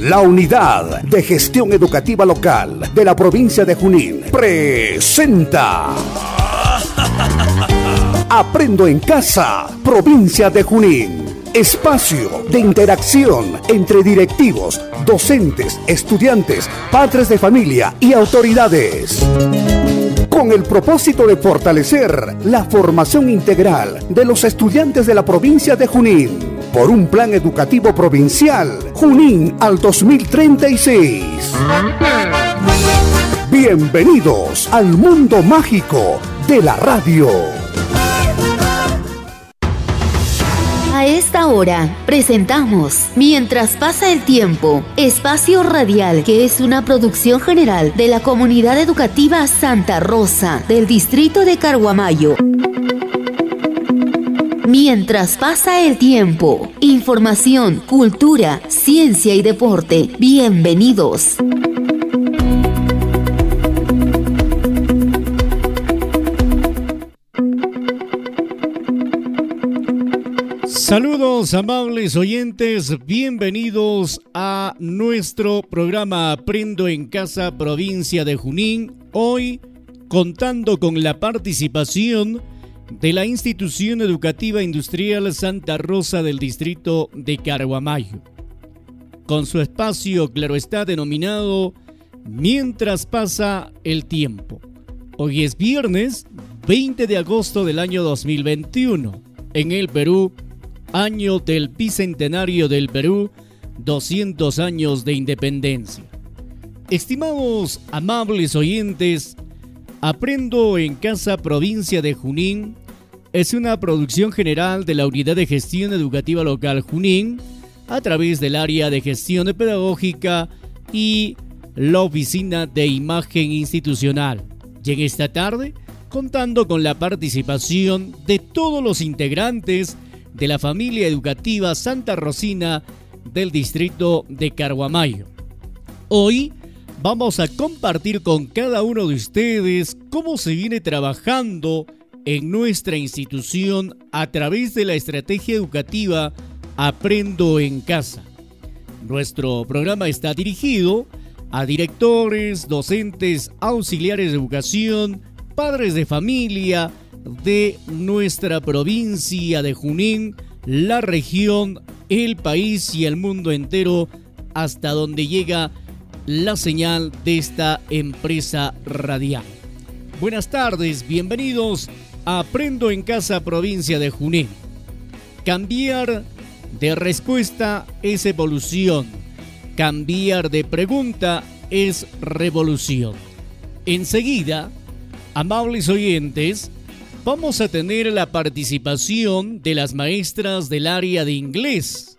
La Unidad de Gestión Educativa Local de la provincia de Junín presenta Aprendo en Casa, provincia de Junín. Espacio de interacción entre directivos, docentes, estudiantes, padres de familia y autoridades. Con el propósito de fortalecer la formación integral de los estudiantes de la provincia de Junín por un plan educativo provincial Junín al 2036. Bienvenidos al mundo mágico de la radio. A esta hora presentamos Mientras pasa el tiempo, espacio radial que es una producción general de la comunidad educativa Santa Rosa del distrito de Carguamayo. Mientras pasa el tiempo, información, cultura, ciencia y deporte. Bienvenidos. Saludos amables oyentes, bienvenidos a nuestro programa Aprendo en Casa Provincia de Junín, hoy contando con la participación de la Institución Educativa Industrial Santa Rosa del Distrito de Carguamayo, con su espacio, claro está, denominado Mientras pasa el tiempo. Hoy es viernes 20 de agosto del año 2021. En el Perú año del Bicentenario del Perú, 200 años de independencia. Estimados amables oyentes, Aprendo en Casa Provincia de Junín es una producción general de la Unidad de Gestión Educativa Local Junín a través del área de gestión pedagógica y la Oficina de Imagen Institucional. En esta tarde, contando con la participación de todos los integrantes de la familia educativa Santa Rosina del distrito de Carguamayo. Hoy vamos a compartir con cada uno de ustedes cómo se viene trabajando en nuestra institución a través de la estrategia educativa Aprendo en Casa. Nuestro programa está dirigido a directores, docentes, auxiliares de educación, padres de familia, de nuestra provincia de Junín, la región, el país y el mundo entero hasta donde llega la señal de esta empresa radial. Buenas tardes, bienvenidos a Aprendo en Casa provincia de Junín. Cambiar de respuesta es evolución. Cambiar de pregunta es revolución. Enseguida, amables oyentes, vamos a tener la participación de las maestras del área de inglés.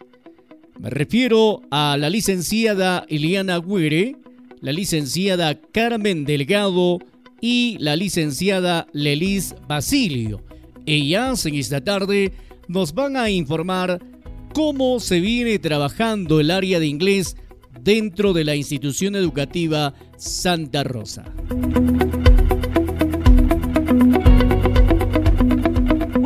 Me refiero a la licenciada Eliana Güere, la licenciada Carmen Delgado y la licenciada Lelis Basilio. Ellas en esta tarde nos van a informar cómo se viene trabajando el área de inglés dentro de la institución educativa Santa Rosa.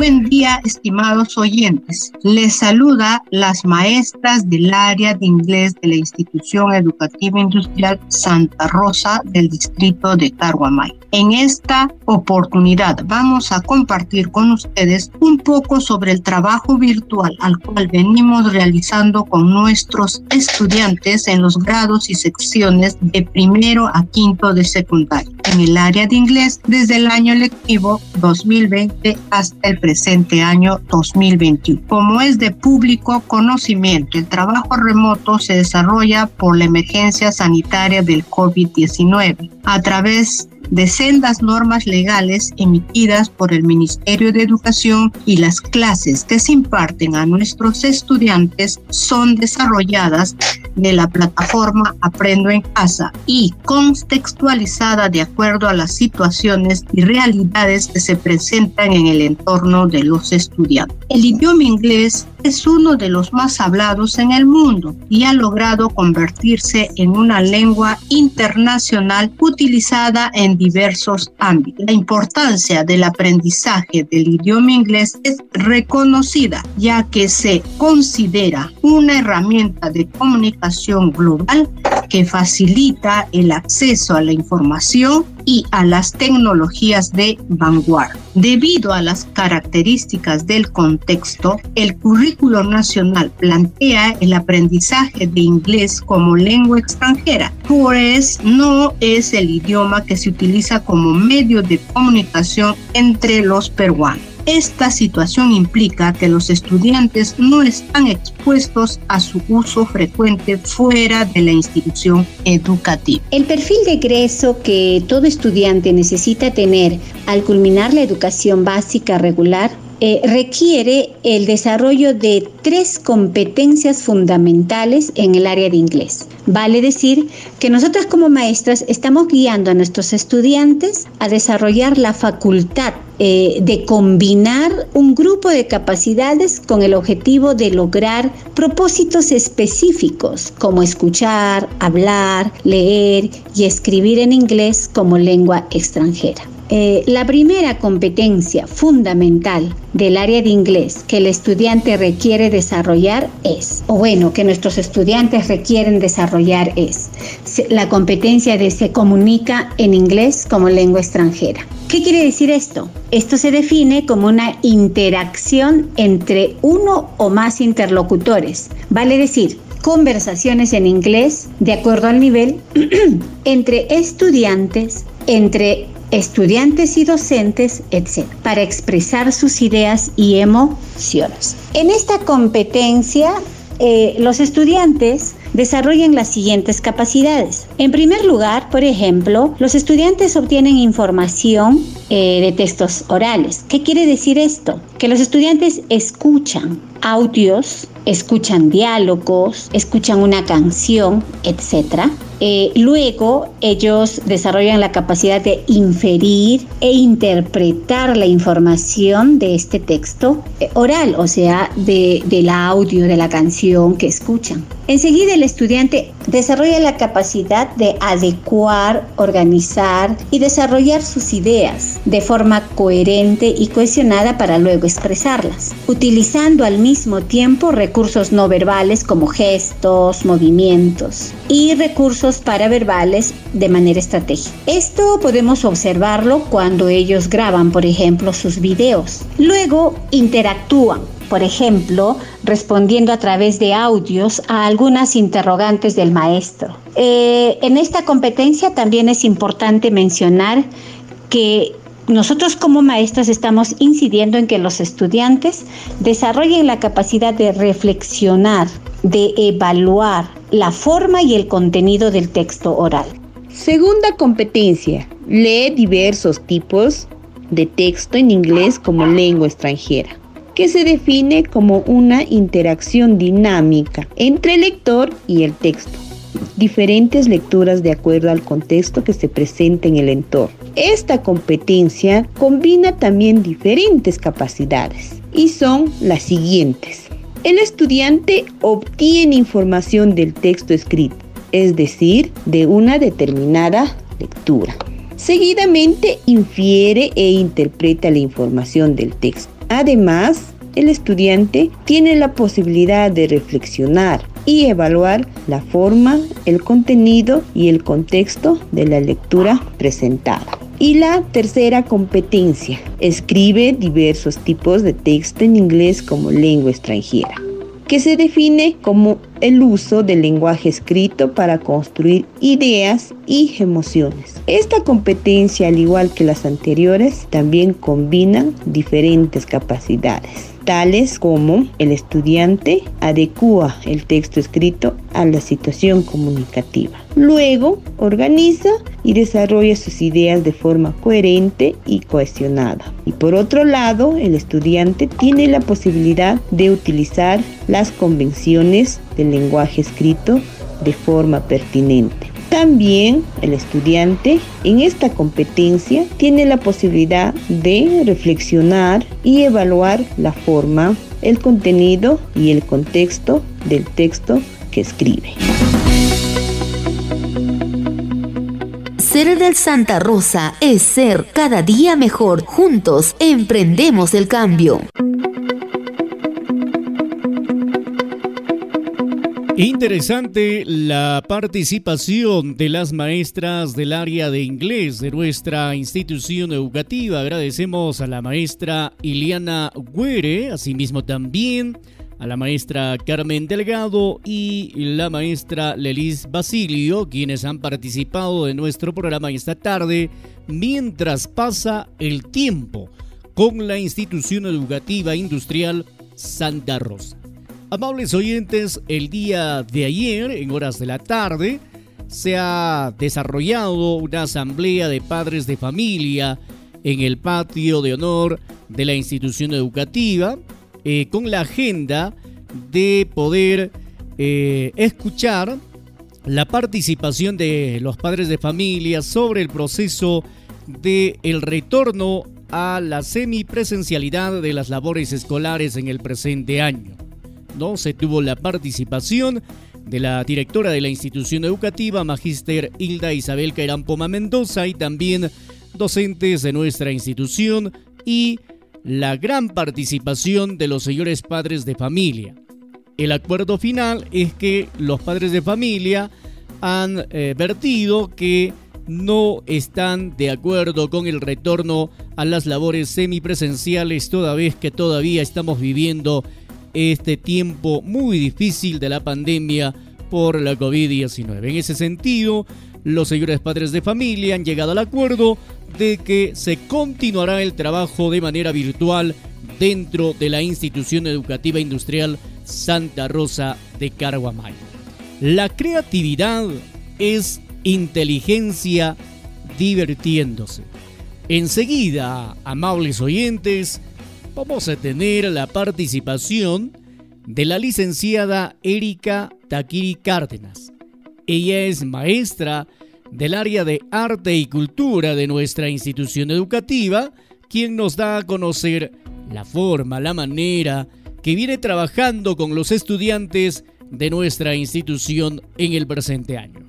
Buen día, estimados oyentes. Les saluda las maestras del área de inglés de la Institución Educativa Industrial Santa Rosa del distrito de Targuamay. En esta oportunidad vamos a compartir con ustedes un poco sobre el trabajo virtual al cual venimos realizando con nuestros estudiantes en los grados y secciones de primero a quinto de secundaria en el área de inglés desde el año lectivo 2020 hasta el presente año 2021. Como es de público conocimiento, el trabajo remoto se desarrolla por la emergencia sanitaria del COVID-19 a través de sendas normas legales emitidas por el Ministerio de Educación y las clases que se imparten a nuestros estudiantes son desarrolladas de la plataforma Aprendo en Casa y contextualizada de acuerdo a las situaciones y realidades que se presentan en el entorno de los estudiantes. El idioma inglés es uno de los más hablados en el mundo y ha logrado convertirse en una lengua internacional utilizada en diversos ámbitos. La importancia del aprendizaje del idioma inglés es reconocida ya que se considera una herramienta de comunicación global que facilita el acceso a la información y a las tecnologías de vanguardia. Debido a las características del contexto, el currículo nacional plantea el aprendizaje de inglés como lengua extranjera, pues no es el idioma que se utiliza como medio de comunicación entre los peruanos. Esta situación implica que los estudiantes no están expuestos a su uso frecuente fuera de la institución educativa. El perfil de egreso que todo estudiante necesita tener al culminar la educación básica regular eh, requiere el desarrollo de tres competencias fundamentales en el área de inglés. Vale decir que nosotras como maestras estamos guiando a nuestros estudiantes a desarrollar la facultad eh, de combinar un grupo de capacidades con el objetivo de lograr propósitos específicos como escuchar, hablar, leer y escribir en inglés como lengua extranjera. Eh, la primera competencia fundamental del área de inglés que el estudiante requiere desarrollar es, o bueno, que nuestros estudiantes requieren desarrollar es, la competencia de se comunica en inglés como lengua extranjera. ¿Qué quiere decir esto? Esto se define como una interacción entre uno o más interlocutores, vale decir, conversaciones en inglés de acuerdo al nivel entre estudiantes, entre estudiantes y docentes, etc., para expresar sus ideas y emociones. En esta competencia, eh, los estudiantes desarrollan las siguientes capacidades. En primer lugar, por ejemplo, los estudiantes obtienen información eh, de textos orales. ¿Qué quiere decir esto? Que los estudiantes escuchan audios, escuchan diálogos, escuchan una canción, etc. Eh, luego ellos desarrollan la capacidad de inferir e interpretar la información de este texto eh, oral, o sea, de, del audio de la canción que escuchan. Enseguida el estudiante desarrolla la capacidad de adecuar, organizar y desarrollar sus ideas de forma coherente y cohesionada para luego expresarlas, utilizando al mismo tiempo recursos no verbales como gestos, movimientos y recursos paraverbales de manera estratégica. Esto podemos observarlo cuando ellos graban, por ejemplo, sus videos. Luego interactúan por ejemplo, respondiendo a través de audios a algunas interrogantes del maestro. Eh, en esta competencia también es importante mencionar que nosotros como maestras estamos incidiendo en que los estudiantes desarrollen la capacidad de reflexionar, de evaluar la forma y el contenido del texto oral. Segunda competencia, lee diversos tipos de texto en inglés como lengua extranjera que se define como una interacción dinámica entre el lector y el texto. Diferentes lecturas de acuerdo al contexto que se presenta en el entorno. Esta competencia combina también diferentes capacidades y son las siguientes. El estudiante obtiene información del texto escrito, es decir, de una determinada lectura. Seguidamente infiere e interpreta la información del texto. Además, el estudiante tiene la posibilidad de reflexionar y evaluar la forma, el contenido y el contexto de la lectura presentada. Y la tercera competencia, escribe diversos tipos de texto en inglés como lengua extranjera que se define como el uso del lenguaje escrito para construir ideas y emociones. Esta competencia, al igual que las anteriores, también combina diferentes capacidades tales como el estudiante adecua el texto escrito a la situación comunicativa. Luego, organiza y desarrolla sus ideas de forma coherente y cohesionada. Y por otro lado, el estudiante tiene la posibilidad de utilizar las convenciones del lenguaje escrito de forma pertinente. También el estudiante en esta competencia tiene la posibilidad de reflexionar y evaluar la forma, el contenido y el contexto del texto que escribe. Ser del Santa Rosa es ser cada día mejor. Juntos emprendemos el cambio. Interesante la participación de las maestras del área de inglés de nuestra institución educativa. Agradecemos a la maestra Iliana Güere, asimismo también a la maestra Carmen Delgado y la maestra Lelis Basilio, quienes han participado de nuestro programa esta tarde mientras pasa el tiempo con la institución educativa industrial Santa Rosa. Amables oyentes, el día de ayer, en horas de la tarde, se ha desarrollado una asamblea de padres de familia en el patio de honor de la institución educativa eh, con la agenda de poder eh, escuchar la participación de los padres de familia sobre el proceso de el retorno a la semipresencialidad de las labores escolares en el presente año se tuvo la participación de la directora de la institución educativa, Magíster Hilda Isabel Cairán Poma Mendoza, y también docentes de nuestra institución y la gran participación de los señores padres de familia. El acuerdo final es que los padres de familia han eh, vertido que no están de acuerdo con el retorno a las labores semipresenciales toda vez que todavía estamos viviendo este tiempo muy difícil de la pandemia por la COVID-19. En ese sentido, los señores padres de familia han llegado al acuerdo de que se continuará el trabajo de manera virtual dentro de la institución educativa industrial Santa Rosa de Carguamay. La creatividad es inteligencia divirtiéndose. Enseguida, amables oyentes, vamos a tener la participación de la licenciada Erika Takiri Cárdenas. Ella es maestra del área de arte y cultura de nuestra institución educativa, quien nos da a conocer la forma, la manera que viene trabajando con los estudiantes de nuestra institución en el presente año.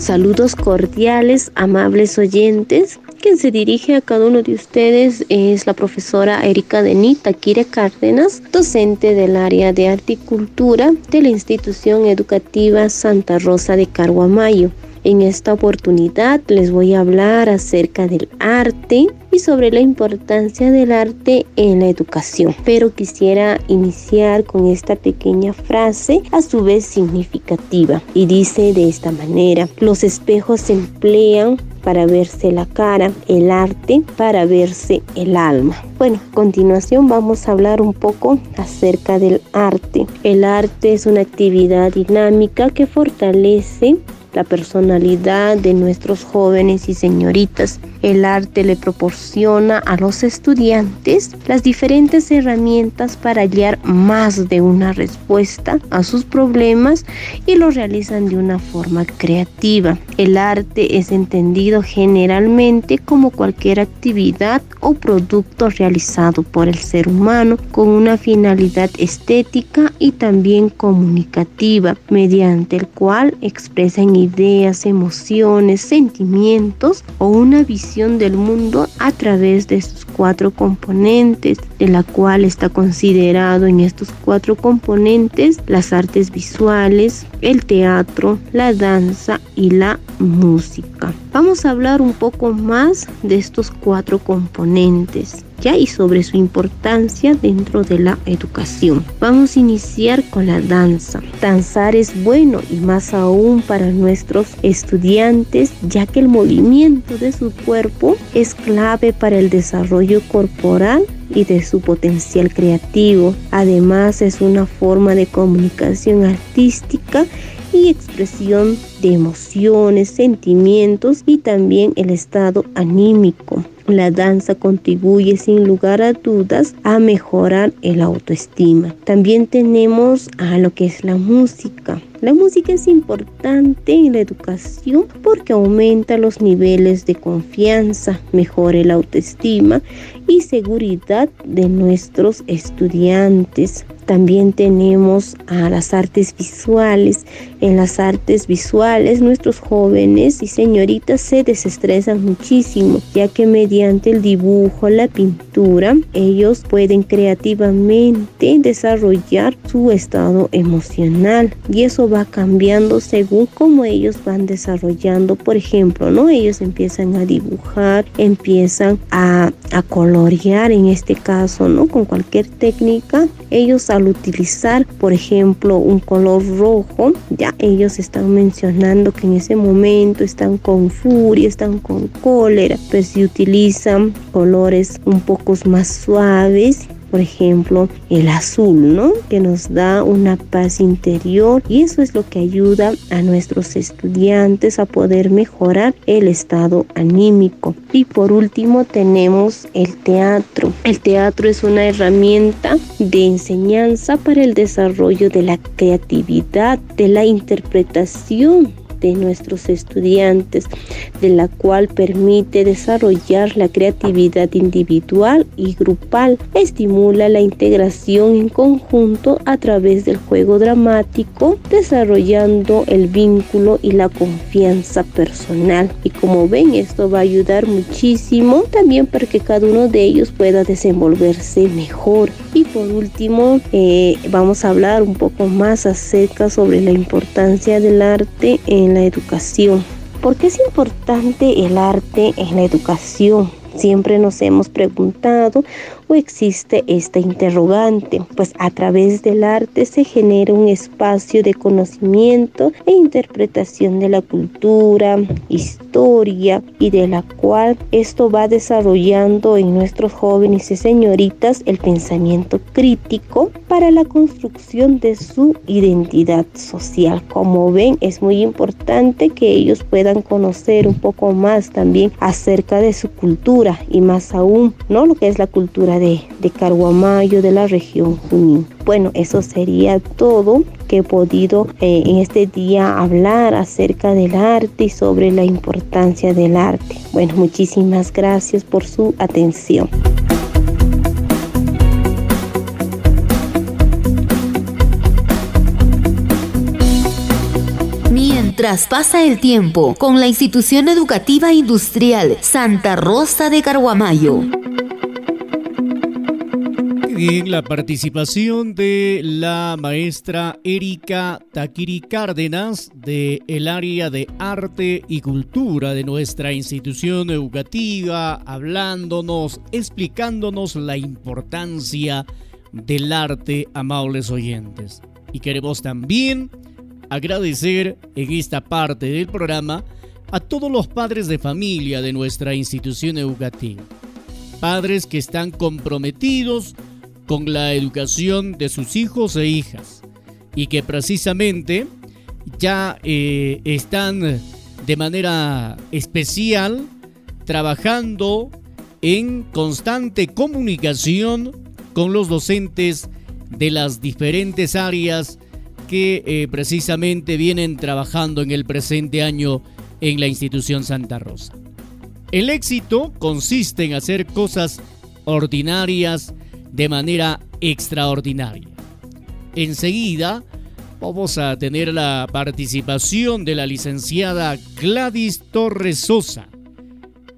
Saludos cordiales, amables oyentes. Quien se dirige a cada uno de ustedes es la profesora Erika Denita Kire Cárdenas, docente del área de arte y cultura de la institución educativa Santa Rosa de Carguamayo. En esta oportunidad les voy a hablar acerca del arte sobre la importancia del arte en la educación. Pero quisiera iniciar con esta pequeña frase a su vez significativa y dice de esta manera, los espejos se emplean para verse la cara, el arte para verse el alma. Bueno, a continuación vamos a hablar un poco acerca del arte. El arte es una actividad dinámica que fortalece la personalidad de nuestros jóvenes y señoritas. El arte le proporciona a los estudiantes las diferentes herramientas para hallar más de una respuesta a sus problemas y lo realizan de una forma creativa. El arte es entendido generalmente como cualquier actividad o producto realizado por el ser humano con una finalidad estética y también comunicativa, mediante el cual expresan ideas, emociones, sentimientos o una visión del mundo a través de sus cuatro componentes, de la cual está considerado en estos cuatro componentes las artes visuales, el teatro, la danza y la música. Vamos a hablar un poco más de estos cuatro componentes y sobre su importancia dentro de la educación. Vamos a iniciar con la danza. Danzar es bueno y más aún para nuestros estudiantes ya que el movimiento de su cuerpo es clave para el desarrollo corporal y de su potencial creativo. Además es una forma de comunicación artística y expresión de emociones, sentimientos y también el estado anímico. La danza contribuye sin lugar a dudas a mejorar el autoestima. También tenemos a lo que es la música. La música es importante en la educación porque aumenta los niveles de confianza, mejora el autoestima y seguridad de nuestros estudiantes. También tenemos a las artes visuales. En las artes visuales nuestros jóvenes y señoritas se desestresan muchísimo, ya que mediante el dibujo, la pintura, ellos pueden creativamente desarrollar su estado emocional y eso va cambiando según cómo ellos van desarrollando. Por ejemplo, ¿no? Ellos empiezan a dibujar, empiezan a, a colorear en este caso, ¿no? Con cualquier técnica, ellos al utilizar, por ejemplo, un color rojo, ya ellos están mencionando que en ese momento están con furia, están con cólera, pero si utilizan colores un poco más suaves, por ejemplo, el azul, ¿no? Que nos da una paz interior y eso es lo que ayuda a nuestros estudiantes a poder mejorar el estado anímico. Y por último tenemos el teatro. El teatro es una herramienta de enseñanza para el desarrollo de la creatividad, de la interpretación de nuestros estudiantes, de la cual permite desarrollar la creatividad individual y grupal, estimula la integración en conjunto a través del juego dramático, desarrollando el vínculo y la confianza personal. Y como ven, esto va a ayudar muchísimo también para que cada uno de ellos pueda desenvolverse mejor. Y por último, eh, vamos a hablar un poco más acerca sobre la importancia del arte en la educación. ¿Por qué es importante el arte en la educación? Siempre nos hemos preguntado existe esta interrogante, pues a través del arte se genera un espacio de conocimiento e interpretación de la cultura, historia y de la cual esto va desarrollando en nuestros jóvenes y señoritas el pensamiento crítico para la construcción de su identidad social. Como ven, es muy importante que ellos puedan conocer un poco más también acerca de su cultura y más aún, ¿no? Lo que es la cultura de, de Carguamayo, de la región Junín. Bueno, eso sería todo que he podido eh, en este día hablar acerca del arte y sobre la importancia del arte. Bueno, muchísimas gracias por su atención. Mientras pasa el tiempo con la institución educativa industrial Santa Rosa de Carguamayo la participación de la maestra Erika Taquiri Cárdenas del el área de arte y cultura de nuestra institución educativa, hablándonos, explicándonos la importancia del arte, amables oyentes. Y queremos también agradecer en esta parte del programa a todos los padres de familia de nuestra institución educativa. Padres que están comprometidos con la educación de sus hijos e hijas y que precisamente ya eh, están de manera especial trabajando en constante comunicación con los docentes de las diferentes áreas que eh, precisamente vienen trabajando en el presente año en la institución Santa Rosa. El éxito consiste en hacer cosas ordinarias de manera extraordinaria. Enseguida vamos a tener la participación de la licenciada Gladys Torres Sosa.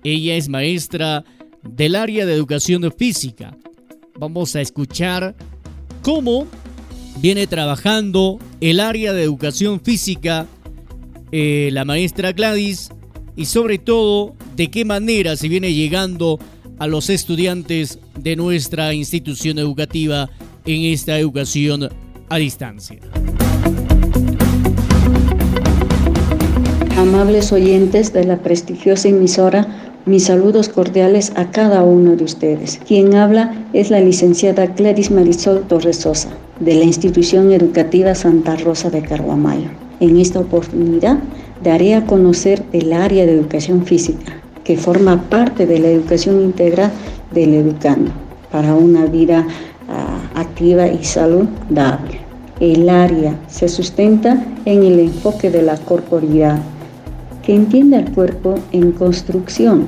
Ella es maestra del área de educación física. Vamos a escuchar cómo viene trabajando el área de educación física eh, la maestra Gladys y sobre todo de qué manera se viene llegando a los estudiantes de nuestra institución educativa en esta educación a distancia. Amables oyentes de la prestigiosa emisora, mis saludos cordiales a cada uno de ustedes. Quien habla es la licenciada Gladys Marisol Torres Sosa, de la institución educativa Santa Rosa de Carguamayo. En esta oportunidad daré a conocer el área de educación física, que forma parte de la educación integral del educando para una vida ah, activa y saludable. El área se sustenta en el enfoque de la corporidad, que entiende al cuerpo en construcción,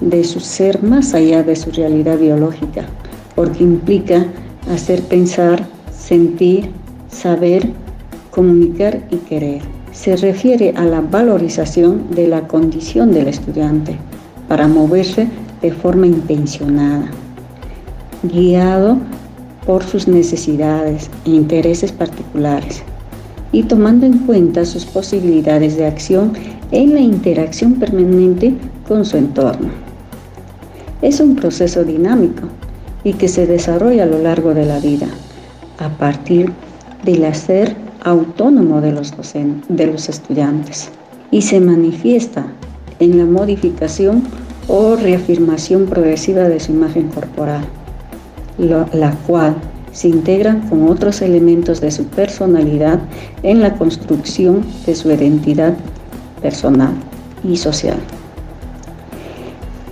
de su ser más allá de su realidad biológica, porque implica hacer pensar, sentir, saber, comunicar y querer. Se refiere a la valorización de la condición del estudiante para moverse de forma intencionada, guiado por sus necesidades e intereses particulares y tomando en cuenta sus posibilidades de acción en la interacción permanente con su entorno. Es un proceso dinámico y que se desarrolla a lo largo de la vida a partir del hacer autónomo de los, de los estudiantes y se manifiesta en la modificación o reafirmación progresiva de su imagen corporal, la cual se integran con otros elementos de su personalidad en la construcción de su identidad personal y social.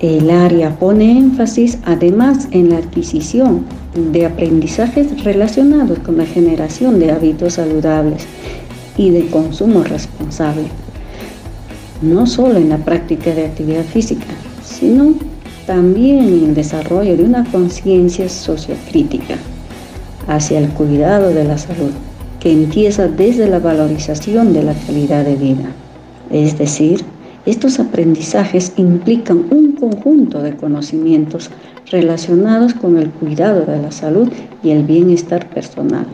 El área pone énfasis además en la adquisición de aprendizajes relacionados con la generación de hábitos saludables y de consumo responsable, no solo en la práctica de actividad física, sino también en el desarrollo de una conciencia sociocrítica hacia el cuidado de la salud, que empieza desde la valorización de la calidad de vida. Es decir, estos aprendizajes implican un conjunto de conocimientos relacionados con el cuidado de la salud y el bienestar personal,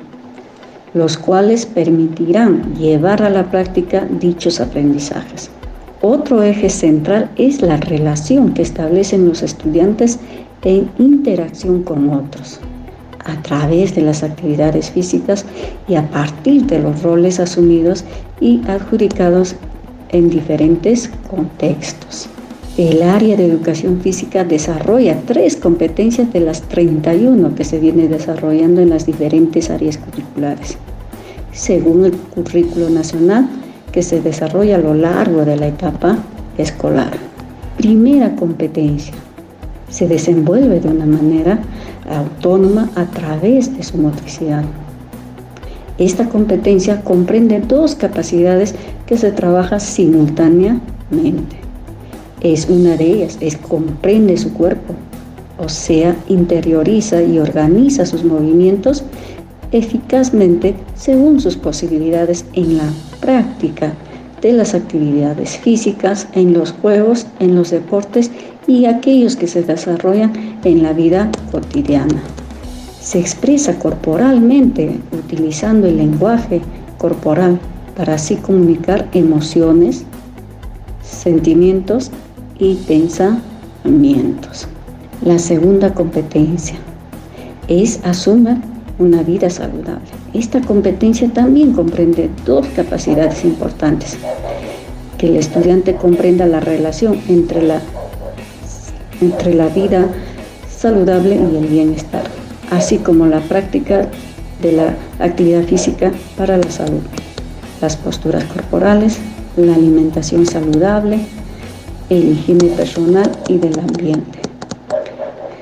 los cuales permitirán llevar a la práctica dichos aprendizajes. Otro eje central es la relación que establecen los estudiantes en interacción con otros, a través de las actividades físicas y a partir de los roles asumidos y adjudicados en diferentes contextos. El área de educación física desarrolla tres competencias de las 31 que se viene desarrollando en las diferentes áreas curriculares, según el currículo nacional que se desarrolla a lo largo de la etapa escolar. Primera competencia, se desenvuelve de una manera autónoma a través de su motricidad. Esta competencia comprende dos capacidades que se trabajan simultáneamente. Es una de ellas, es comprende su cuerpo, o sea, interioriza y organiza sus movimientos eficazmente según sus posibilidades en la práctica de las actividades físicas, en los juegos, en los deportes y aquellos que se desarrollan en la vida cotidiana. Se expresa corporalmente utilizando el lenguaje corporal para así comunicar emociones, sentimientos y pensamientos. La segunda competencia es asumir una vida saludable. Esta competencia también comprende dos capacidades importantes. Que el estudiante comprenda la relación entre la entre la vida saludable y el bienestar, así como la práctica de la actividad física para la salud, las posturas corporales, la alimentación saludable, el higiene personal y del ambiente,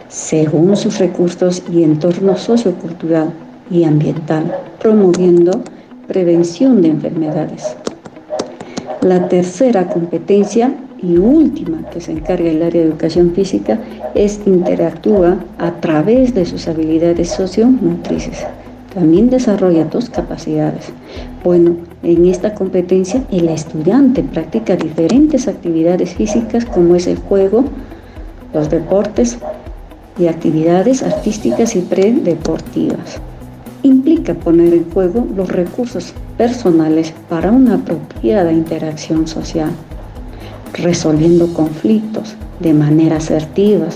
según sus recursos y entorno sociocultural y ambiental, promoviendo prevención de enfermedades. La tercera competencia y última que se encarga el área de educación física es interactúa a través de sus habilidades sociomotrices. También desarrolla dos capacidades. Bueno, en esta competencia el estudiante practica diferentes actividades físicas como es el juego, los deportes y actividades artísticas y predeportivas. Implica poner en juego los recursos personales para una apropiada interacción social resolviendo conflictos de manera asertiva,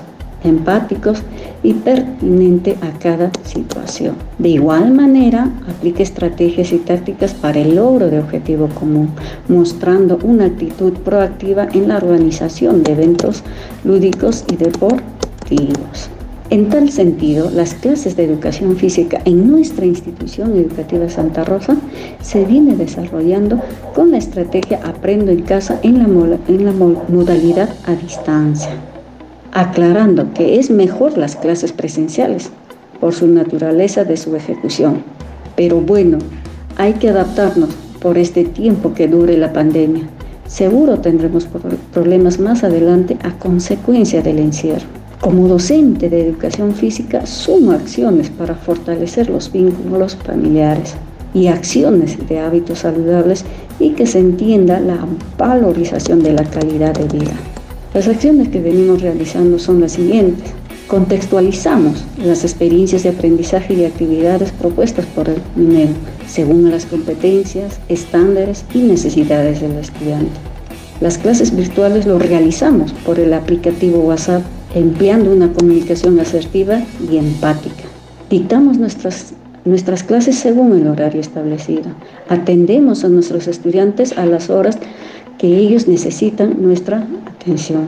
empáticos y pertinente a cada situación. De igual manera, aplica estrategias y tácticas para el logro de objetivo común, mostrando una actitud proactiva en la organización de eventos lúdicos y deportivos. En tal sentido, las clases de educación física en nuestra institución educativa Santa Rosa se viene desarrollando con la estrategia Aprendo en casa en la modalidad a distancia, aclarando que es mejor las clases presenciales por su naturaleza de su ejecución. Pero bueno, hay que adaptarnos por este tiempo que dure la pandemia Seguro tendremos problemas más adelante a consecuencia del encierro. Como docente de educación física, sumo acciones para fortalecer los vínculos familiares y acciones de hábitos saludables y que se entienda la valorización de la calidad de vida. Las acciones que venimos realizando son las siguientes. Contextualizamos las experiencias de aprendizaje y actividades propuestas por el MINEO según las competencias, estándares y necesidades del estudiante. Las clases virtuales lo realizamos por el aplicativo WhatsApp empleando una comunicación asertiva y empática. Dictamos nuestras nuestras clases según el horario establecido. Atendemos a nuestros estudiantes a las horas que ellos necesitan nuestra atención.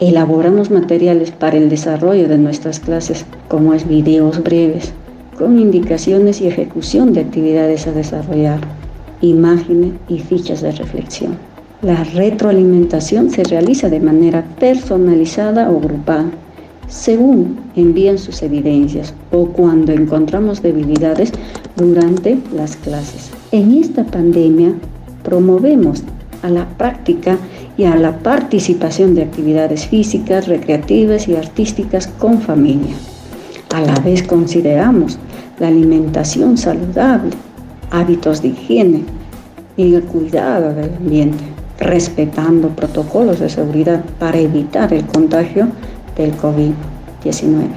Elaboramos materiales para el desarrollo de nuestras clases, como es videos breves, con indicaciones y ejecución de actividades a desarrollar, imágenes y fichas de reflexión. La retroalimentación se realiza de manera personalizada o grupal según envían sus evidencias o cuando encontramos debilidades durante las clases. En esta pandemia promovemos a la práctica y a la participación de actividades físicas, recreativas y artísticas con familia. A la vez consideramos la alimentación saludable, hábitos de higiene y el cuidado del ambiente, respetando protocolos de seguridad para evitar el contagio del COVID-19.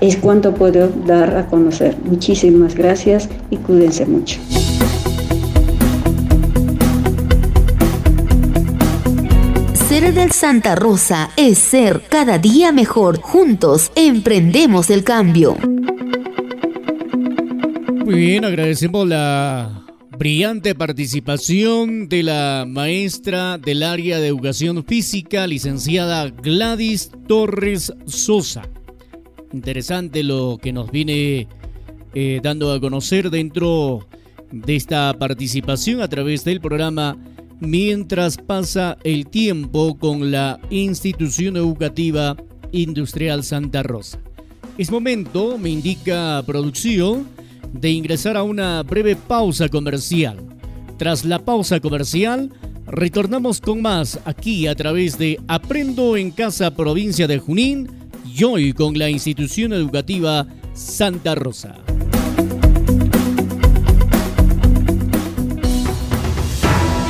Es cuanto puedo dar a conocer. Muchísimas gracias y cuídense mucho. Del Santa Rosa es ser cada día mejor. Juntos emprendemos el cambio. Muy bien, agradecemos la brillante participación de la maestra del área de educación física, licenciada Gladys Torres Sosa. Interesante lo que nos viene eh, dando a conocer dentro de esta participación a través del programa Mientras pasa el tiempo con la institución educativa industrial Santa Rosa. Es momento, me indica producción, de ingresar a una breve pausa comercial. Tras la pausa comercial, retornamos con más aquí a través de Aprendo en Casa Provincia de Junín y hoy con la institución educativa Santa Rosa.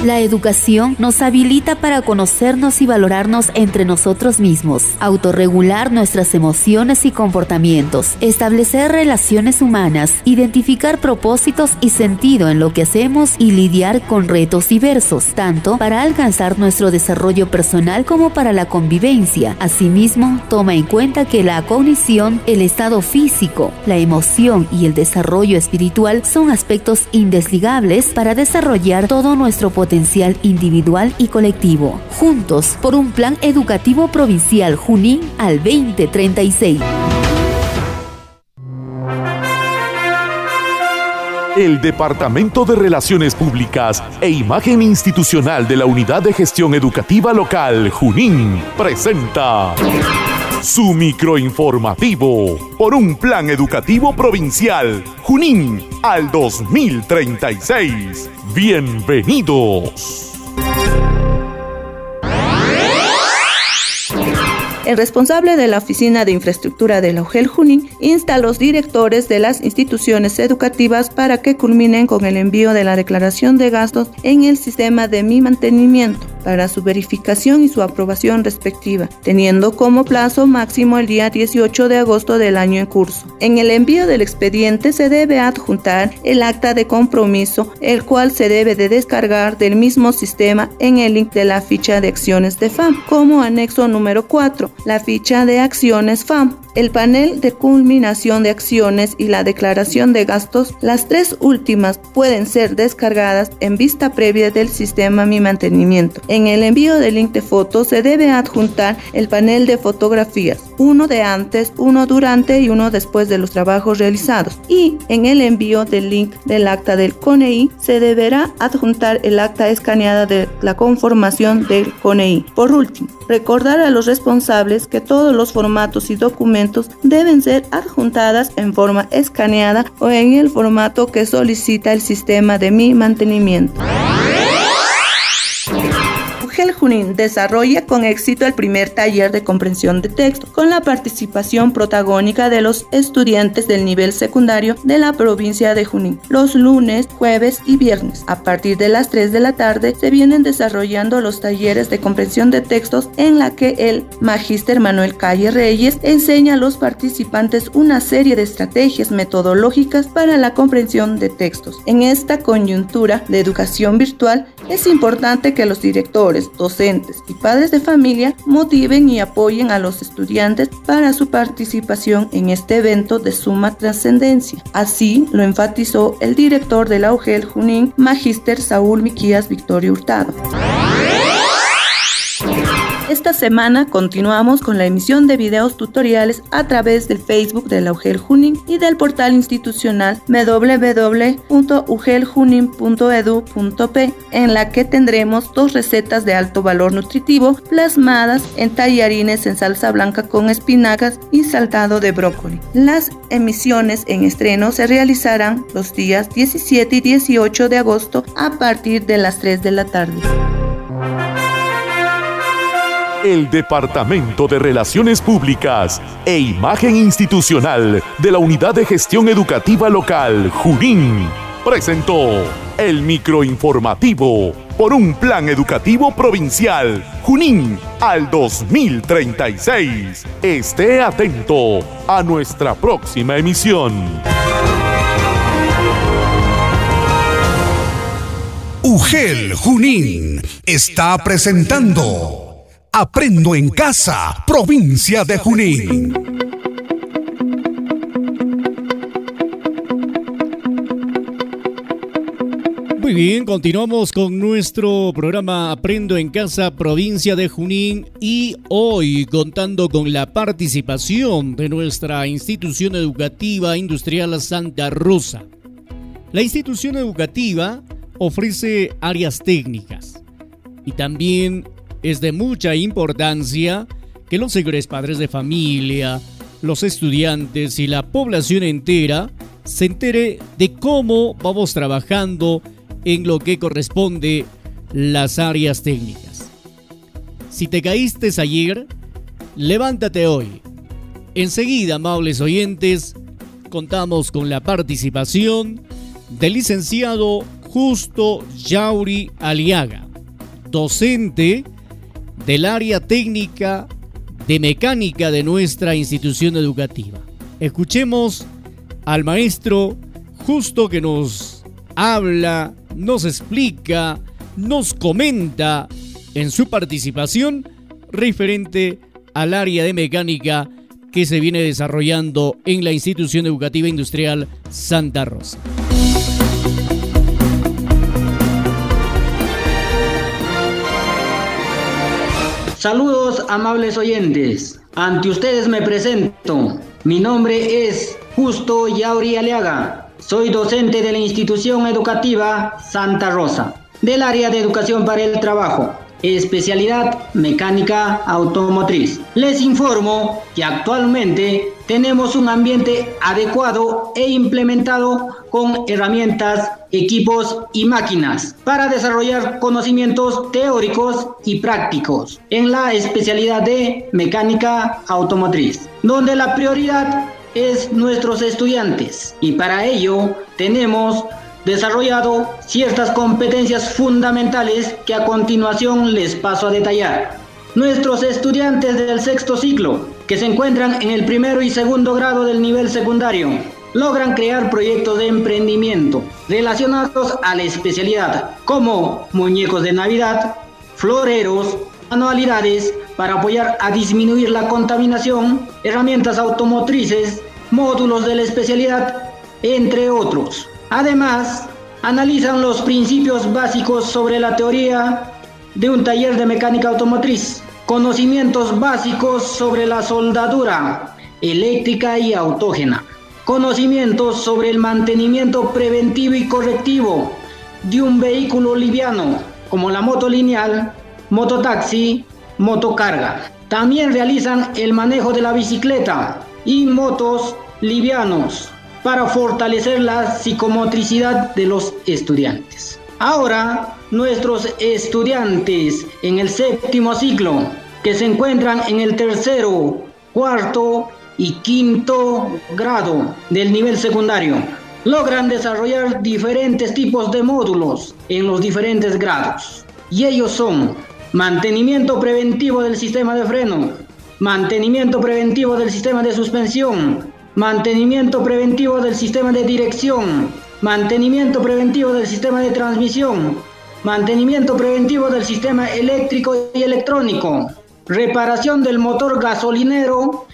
La educación nos habilita para conocernos y valorarnos entre nosotros mismos, autorregular nuestras emociones y comportamientos, establecer relaciones humanas, identificar propósitos y sentido en lo que hacemos y lidiar con retos diversos, tanto para alcanzar nuestro desarrollo personal como para la convivencia. Asimismo, toma en cuenta que la cognición, el estado físico, la emoción y el desarrollo espiritual son aspectos indesligables para desarrollar todo nuestro potencial potencial individual y colectivo, juntos por un plan educativo provincial Junín al 2036. El Departamento de Relaciones Públicas e Imagen Institucional de la Unidad de Gestión Educativa Local Junín presenta su microinformativo por un plan educativo provincial Junín al 2036. Bienvenidos. El responsable de la Oficina de Infraestructura de la UGEL Junín insta a los directores de las instituciones educativas para que culminen con el envío de la declaración de gastos en el sistema de mi mantenimiento para su verificación y su aprobación respectiva, teniendo como plazo máximo el día 18 de agosto del año en curso. En el envío del expediente se debe adjuntar el acta de compromiso, el cual se debe de descargar del mismo sistema en el link de la ficha de acciones de FAM, como anexo número 4, la ficha de acciones FAM, el panel de culminación de acciones y la declaración de gastos, las tres últimas pueden ser descargadas en vista previa del sistema Mi Mantenimiento. En el envío del link de fotos se debe adjuntar el panel de fotografías, uno de antes, uno durante y uno después de los trabajos realizados. Y en el envío del link del acta del CONEI se deberá adjuntar el acta escaneada de la conformación del CONEI. Por último, recordar a los responsables que todos los formatos y documentos deben ser adjuntadas en forma escaneada o en el formato que solicita el sistema de mi mantenimiento. Junín desarrolla con éxito el primer taller de comprensión de texto, con la participación protagónica de los estudiantes del nivel secundario de la provincia de Junín, los lunes, jueves y viernes. A partir de las 3 de la tarde se vienen desarrollando los talleres de comprensión de textos en la que el magíster Manuel Calle Reyes enseña a los participantes una serie de estrategias metodológicas para la comprensión de textos. En esta coyuntura de educación virtual es importante que los directores, y padres de familia motiven y apoyen a los estudiantes para su participación en este evento de suma trascendencia. Así lo enfatizó el director de la UGEL Junín, Magíster Saúl Miquías Victorio Hurtado. Esta semana continuamos con la emisión de videos tutoriales a través del Facebook de la UGEL Junín y del portal institucional www.ugeljunin.edu.p en la que tendremos dos recetas de alto valor nutritivo plasmadas en tallarines en salsa blanca con espinacas y saltado de brócoli. Las emisiones en estreno se realizarán los días 17 y 18 de agosto a partir de las 3 de la tarde el Departamento de Relaciones Públicas e Imagen Institucional de la Unidad de Gestión Educativa Local, Junín, presentó el microinformativo por un plan educativo provincial, Junín, al 2036. Esté atento a nuestra próxima emisión. UGEL Junín está presentando Aprendo en Casa, provincia de Junín. Muy bien, continuamos con nuestro programa Aprendo en Casa, provincia de Junín y hoy contando con la participación de nuestra institución educativa industrial Santa Rosa. La institución educativa ofrece áreas técnicas y también es de mucha importancia que los señores padres de familia, los estudiantes y la población entera se entere de cómo vamos trabajando en lo que corresponde las áreas técnicas. Si te caíste ayer, levántate hoy. Enseguida, amables oyentes, contamos con la participación del licenciado Justo Yauri Aliaga, docente del área técnica de mecánica de nuestra institución educativa. Escuchemos al maestro justo que nos habla, nos explica, nos comenta en su participación referente al área de mecánica que se viene desarrollando en la institución educativa industrial Santa Rosa. Saludos amables oyentes. Ante ustedes me presento. Mi nombre es Justo Yauri Aliaga. Soy docente de la institución educativa Santa Rosa, del área de educación para el trabajo especialidad mecánica automotriz. Les informo que actualmente tenemos un ambiente adecuado e implementado con herramientas, equipos y máquinas para desarrollar conocimientos teóricos y prácticos en la especialidad de mecánica automotriz, donde la prioridad es nuestros estudiantes y para ello tenemos desarrollado ciertas competencias fundamentales que a continuación les paso a detallar. Nuestros estudiantes del sexto ciclo, que se encuentran en el primero y segundo grado del nivel secundario, logran crear proyectos de emprendimiento relacionados a la especialidad, como muñecos de Navidad, floreros, manualidades para apoyar a disminuir la contaminación, herramientas automotrices, módulos de la especialidad, entre otros. Además, analizan los principios básicos sobre la teoría de un taller de mecánica automotriz, conocimientos básicos sobre la soldadura eléctrica y autógena, conocimientos sobre el mantenimiento preventivo y correctivo de un vehículo liviano como la moto lineal, mototaxi, motocarga. También realizan el manejo de la bicicleta y motos livianos para fortalecer la psicomotricidad de los estudiantes. Ahora, nuestros estudiantes en el séptimo ciclo, que se encuentran en el tercero, cuarto y quinto grado del nivel secundario, logran desarrollar diferentes tipos de módulos en los diferentes grados. Y ellos son mantenimiento preventivo del sistema de freno, mantenimiento preventivo del sistema de suspensión, mantenimiento preventivo del sistema de dirección, mantenimiento preventivo del sistema de transmisión, mantenimiento preventivo del sistema eléctrico y electrónico, reparación del motor gasolinero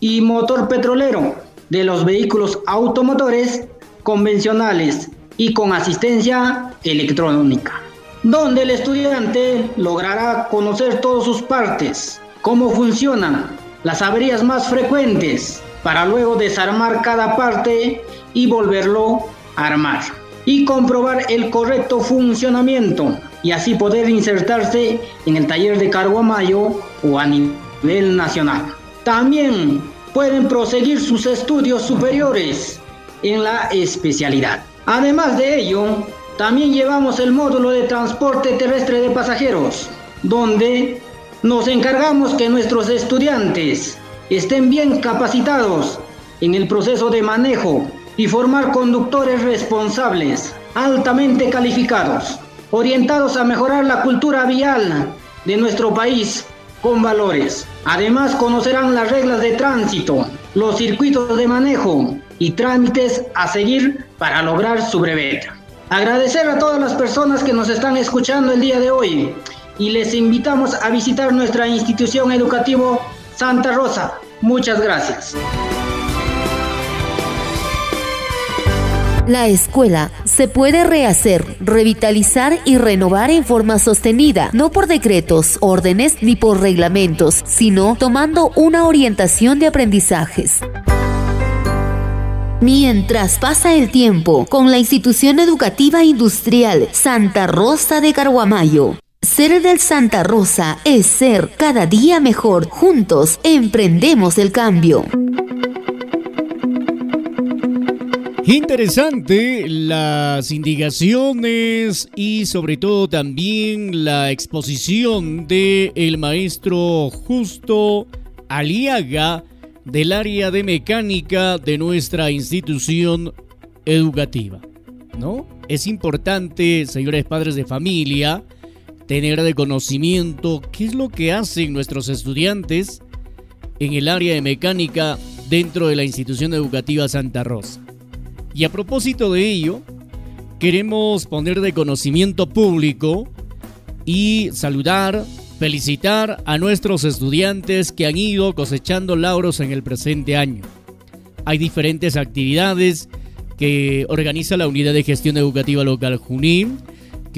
y motor petrolero de los vehículos automotores convencionales y con asistencia electrónica, donde el estudiante logrará conocer todas sus partes, cómo funcionan, las averías más frecuentes, para luego desarmar cada parte y volverlo a armar y comprobar el correcto funcionamiento y así poder insertarse en el taller de Carguamayo o a nivel nacional. También pueden proseguir sus estudios superiores en la especialidad. Además de ello, también llevamos el módulo de transporte terrestre de pasajeros, donde nos encargamos que nuestros estudiantes estén bien capacitados en el proceso de manejo y formar conductores responsables, altamente calificados, orientados a mejorar la cultura vial de nuestro país con valores. Además conocerán las reglas de tránsito, los circuitos de manejo y trámites a seguir para lograr su brevete. Agradecer a todas las personas que nos están escuchando el día de hoy y les invitamos a visitar nuestra institución educativa Santa Rosa. Muchas gracias. La escuela se puede rehacer, revitalizar y renovar en forma sostenida, no por decretos, órdenes ni por reglamentos, sino tomando una orientación de aprendizajes. Mientras pasa el tiempo, con la institución educativa industrial Santa Rosa de Carguamayo. Ser del Santa Rosa es ser cada día mejor. Juntos emprendemos el cambio. Interesante las indicaciones y sobre todo también la exposición de el maestro Justo Aliaga del área de mecánica de nuestra institución educativa. ¿No? Es importante, señores padres de familia, tener de conocimiento qué es lo que hacen nuestros estudiantes en el área de mecánica dentro de la institución educativa Santa Rosa. Y a propósito de ello, queremos poner de conocimiento público y saludar, felicitar a nuestros estudiantes que han ido cosechando lauros en el presente año. Hay diferentes actividades que organiza la Unidad de Gestión Educativa Local Junín,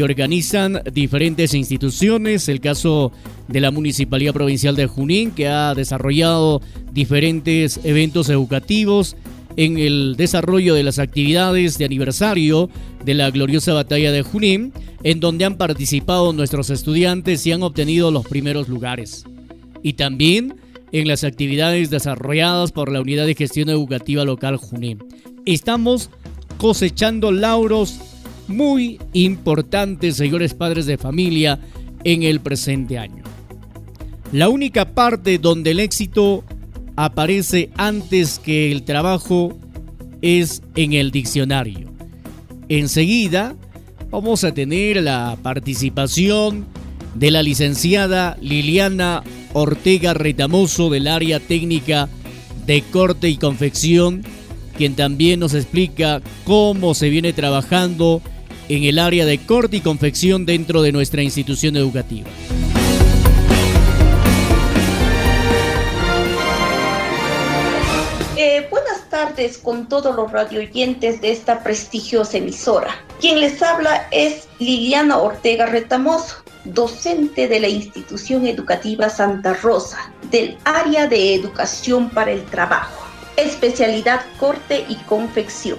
organizan diferentes instituciones, el caso de la Municipalidad Provincial de Junín, que ha desarrollado diferentes eventos educativos en el desarrollo de las actividades de aniversario de la gloriosa batalla de Junín, en donde han participado nuestros estudiantes y han obtenido los primeros lugares. Y también en las actividades desarrolladas por la Unidad de Gestión Educativa Local Junín. Estamos cosechando lauros muy importantes, señores padres de familia, en el presente año. La única parte donde el éxito aparece antes que el trabajo es en el diccionario. Enseguida vamos a tener la participación de la licenciada Liliana Ortega Retamoso del área técnica de corte y confección, quien también nos explica cómo se viene trabajando en el área de corte y confección dentro de nuestra institución educativa. tardes con todos los radioyentes de esta prestigiosa emisora. Quien les habla es Liliana Ortega Retamoso, docente de la institución educativa Santa Rosa, del área de educación para el trabajo, especialidad corte y confección.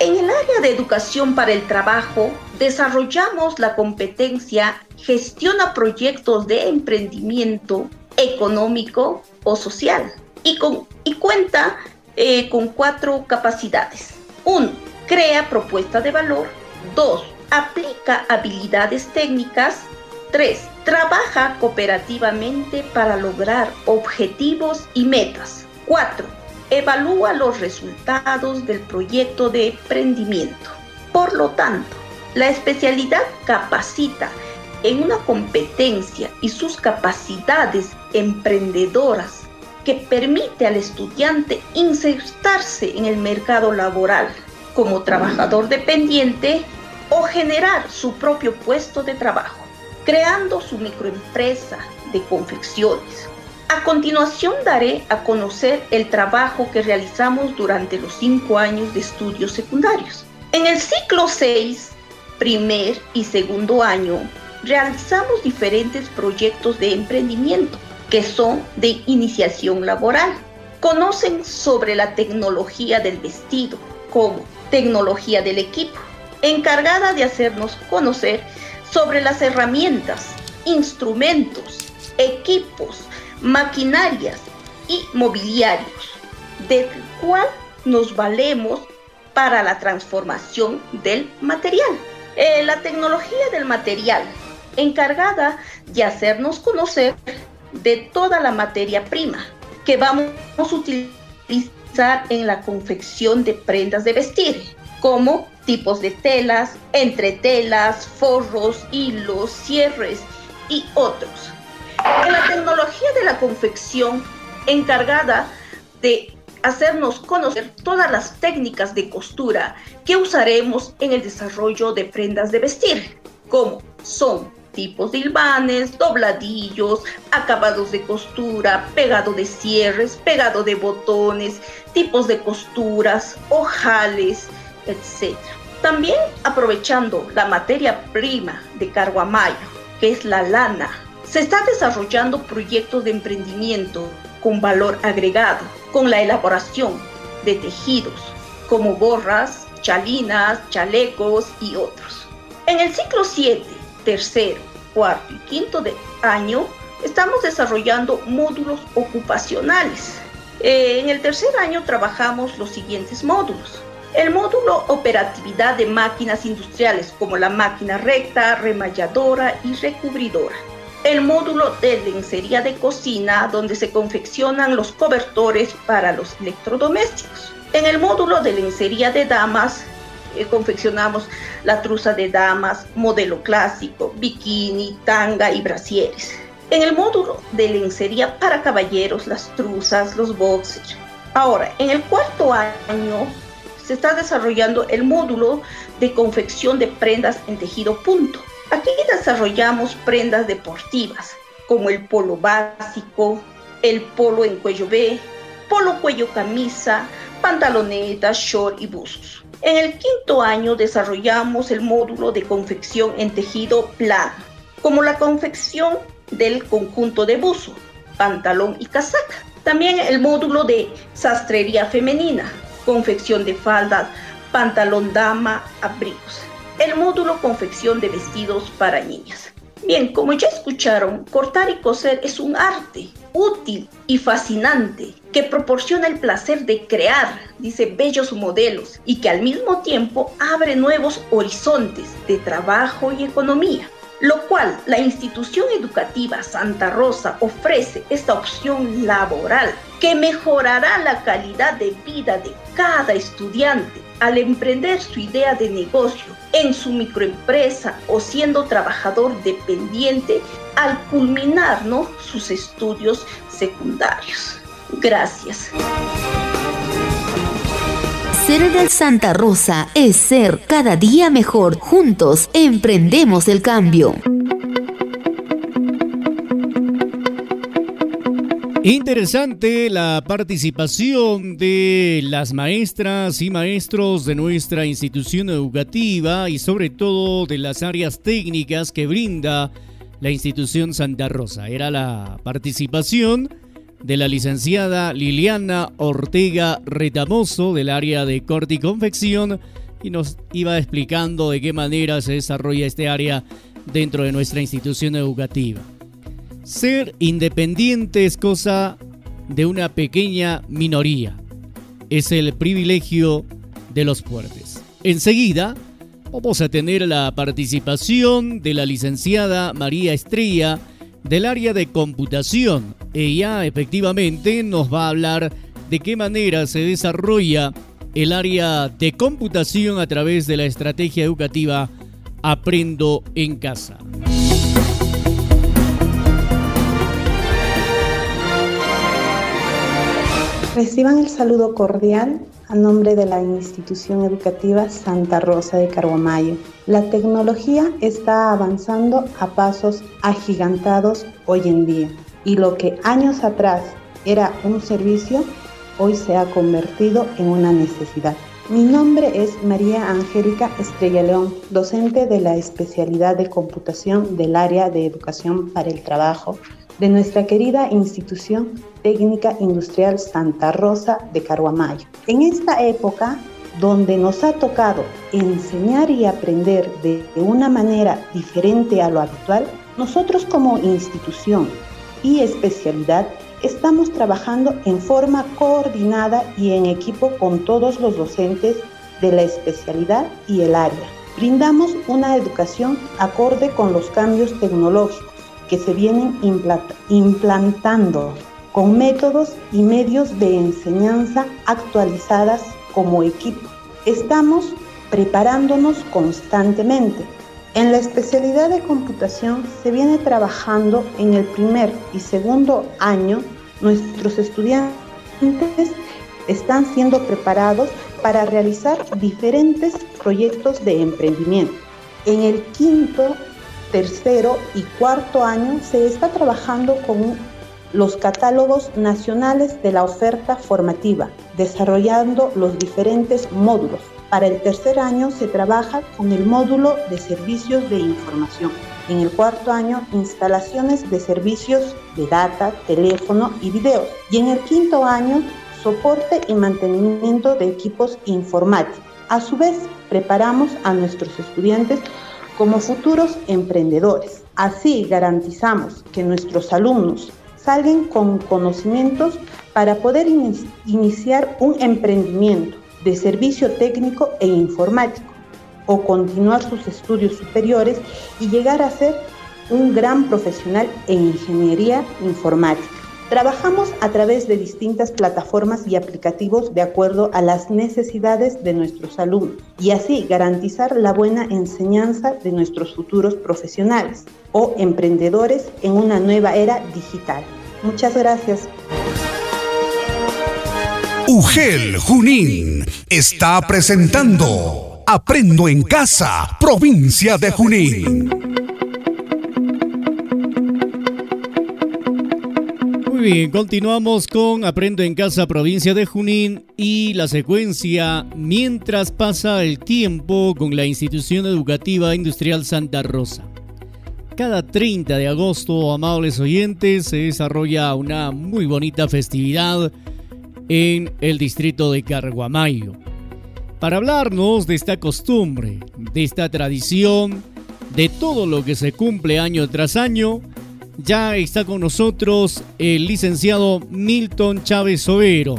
En el área de educación para el trabajo desarrollamos la competencia gestiona proyectos de emprendimiento económico o social y, con, y cuenta eh, con cuatro capacidades. Uno, crea propuesta de valor. Dos, Aplica habilidades técnicas. 3. Trabaja cooperativamente para lograr objetivos y metas. 4. Evalúa los resultados del proyecto de emprendimiento. Por lo tanto, la especialidad capacita en una competencia y sus capacidades emprendedoras que permite al estudiante insertarse en el mercado laboral como trabajador dependiente o generar su propio puesto de trabajo, creando su microempresa de confecciones. A continuación daré a conocer el trabajo que realizamos durante los cinco años de estudios secundarios. En el ciclo 6, primer y segundo año, realizamos diferentes proyectos de emprendimiento que son de iniciación laboral. Conocen sobre la tecnología del vestido como tecnología del equipo, encargada de hacernos conocer sobre las herramientas, instrumentos, equipos, maquinarias y mobiliarios, del cual nos valemos para la transformación del material. Eh, la tecnología del material, encargada de hacernos conocer de toda la materia prima que vamos a utilizar en la confección de prendas de vestir, como tipos de telas, entretelas, forros, hilos, cierres y otros. En la tecnología de la confección encargada de hacernos conocer todas las técnicas de costura que usaremos en el desarrollo de prendas de vestir, como son tipos de hilvanes, dobladillos, acabados de costura, pegado de cierres, pegado de botones, tipos de costuras, ojales, etc. También aprovechando la materia prima de Carguamayo, que es la lana, se está desarrollando proyectos de emprendimiento con valor agregado, con la elaboración de tejidos como gorras, chalinas, chalecos y otros. En el ciclo 7 tercero, cuarto y quinto de año, estamos desarrollando módulos ocupacionales. Eh, en el tercer año trabajamos los siguientes módulos. El módulo operatividad de máquinas industriales como la máquina recta, remalladora y recubridora. El módulo de lencería de cocina donde se confeccionan los cobertores para los electrodomésticos. En el módulo de lencería de damas eh, confeccionamos la truza de damas, modelo clásico, bikini, tanga y brasieres. En el módulo de lencería para caballeros, las truzas, los boxers. Ahora, en el cuarto año se está desarrollando el módulo de confección de prendas en tejido punto. Aquí desarrollamos prendas deportivas como el polo básico, el polo en cuello B, polo cuello camisa, pantalonetas, short y buzos. En el quinto año desarrollamos el módulo de confección en tejido plano, como la confección del conjunto de buzo, pantalón y casaca. También el módulo de sastrería femenina, confección de faldas, pantalón dama, abrigos. El módulo confección de vestidos para niñas. Bien, como ya escucharon, cortar y coser es un arte útil y fascinante que proporciona el placer de crear, dice, bellos modelos y que al mismo tiempo abre nuevos horizontes de trabajo y economía. Lo cual la institución educativa Santa Rosa ofrece esta opción laboral que mejorará la calidad de vida de cada estudiante al emprender su idea de negocio en su microempresa o siendo trabajador dependiente al culminar ¿no? sus estudios secundarios. Gracias. Ser del Santa Rosa es ser cada día mejor. Juntos emprendemos el cambio. Interesante la participación de las maestras y maestros de nuestra institución educativa y sobre todo de las áreas técnicas que brinda la institución Santa Rosa. Era la participación de la licenciada Liliana Ortega Retamoso del área de corte y confección y nos iba explicando de qué manera se desarrolla este área dentro de nuestra institución educativa. Ser independiente es cosa de una pequeña minoría. Es el privilegio de los fuertes. Enseguida Vamos a tener la participación de la licenciada María Estrella del área de computación. Ella efectivamente nos va a hablar de qué manera se desarrolla el área de computación a través de la estrategia educativa Aprendo en casa. Reciban el saludo cordial a nombre de la institución educativa Santa Rosa de Carguamayo. La tecnología está avanzando a pasos agigantados hoy en día y lo que años atrás era un servicio, hoy se ha convertido en una necesidad. Mi nombre es María Angélica Estrella León, docente de la especialidad de computación del área de educación para el trabajo de nuestra querida institución técnica industrial Santa Rosa de Caruamayo. En esta época donde nos ha tocado enseñar y aprender de una manera diferente a lo habitual, nosotros como institución y especialidad estamos trabajando en forma coordinada y en equipo con todos los docentes de la especialidad y el área. Brindamos una educación acorde con los cambios tecnológicos que se vienen implantando con métodos y medios de enseñanza actualizadas como equipo. Estamos preparándonos constantemente. En la especialidad de computación se viene trabajando en el primer y segundo año. Nuestros estudiantes están siendo preparados para realizar diferentes proyectos de emprendimiento. En el quinto tercero y cuarto año se está trabajando con los catálogos nacionales de la oferta formativa, desarrollando los diferentes módulos. Para el tercer año se trabaja con el módulo de servicios de información. En el cuarto año, instalaciones de servicios de data, teléfono y video. Y en el quinto año, soporte y mantenimiento de equipos informáticos. A su vez, preparamos a nuestros estudiantes como futuros emprendedores. Así garantizamos que nuestros alumnos salgan con conocimientos para poder iniciar un emprendimiento de servicio técnico e informático o continuar sus estudios superiores y llegar a ser un gran profesional en ingeniería informática. Trabajamos a través de distintas plataformas y aplicativos de acuerdo a las necesidades de nuestros alumnos y así garantizar la buena enseñanza de nuestros futuros profesionales o emprendedores en una nueva era digital. Muchas gracias. UGEL Junín está presentando Aprendo en Casa, provincia de Junín. Bien, continuamos con Aprendo en Casa, provincia de Junín y la secuencia Mientras pasa el tiempo con la institución educativa industrial Santa Rosa. Cada 30 de agosto, amables oyentes, se desarrolla una muy bonita festividad en el distrito de Carguamayo. Para hablarnos de esta costumbre, de esta tradición, de todo lo que se cumple año tras año, ya está con nosotros el licenciado Milton Chávez Sobero,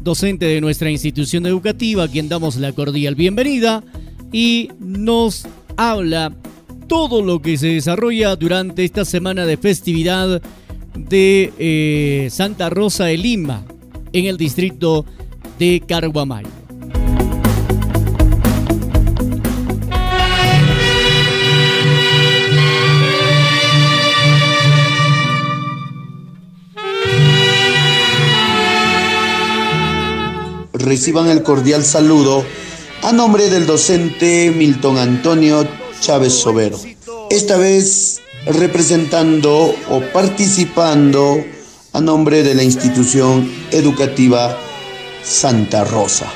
docente de nuestra institución educativa, a quien damos la cordial bienvenida y nos habla todo lo que se desarrolla durante esta semana de festividad de eh, Santa Rosa de Lima en el distrito de Carguamay. Reciban el cordial saludo a nombre del docente Milton Antonio Chávez Sobero. Esta vez representando o participando a nombre de la institución educativa Santa Rosa,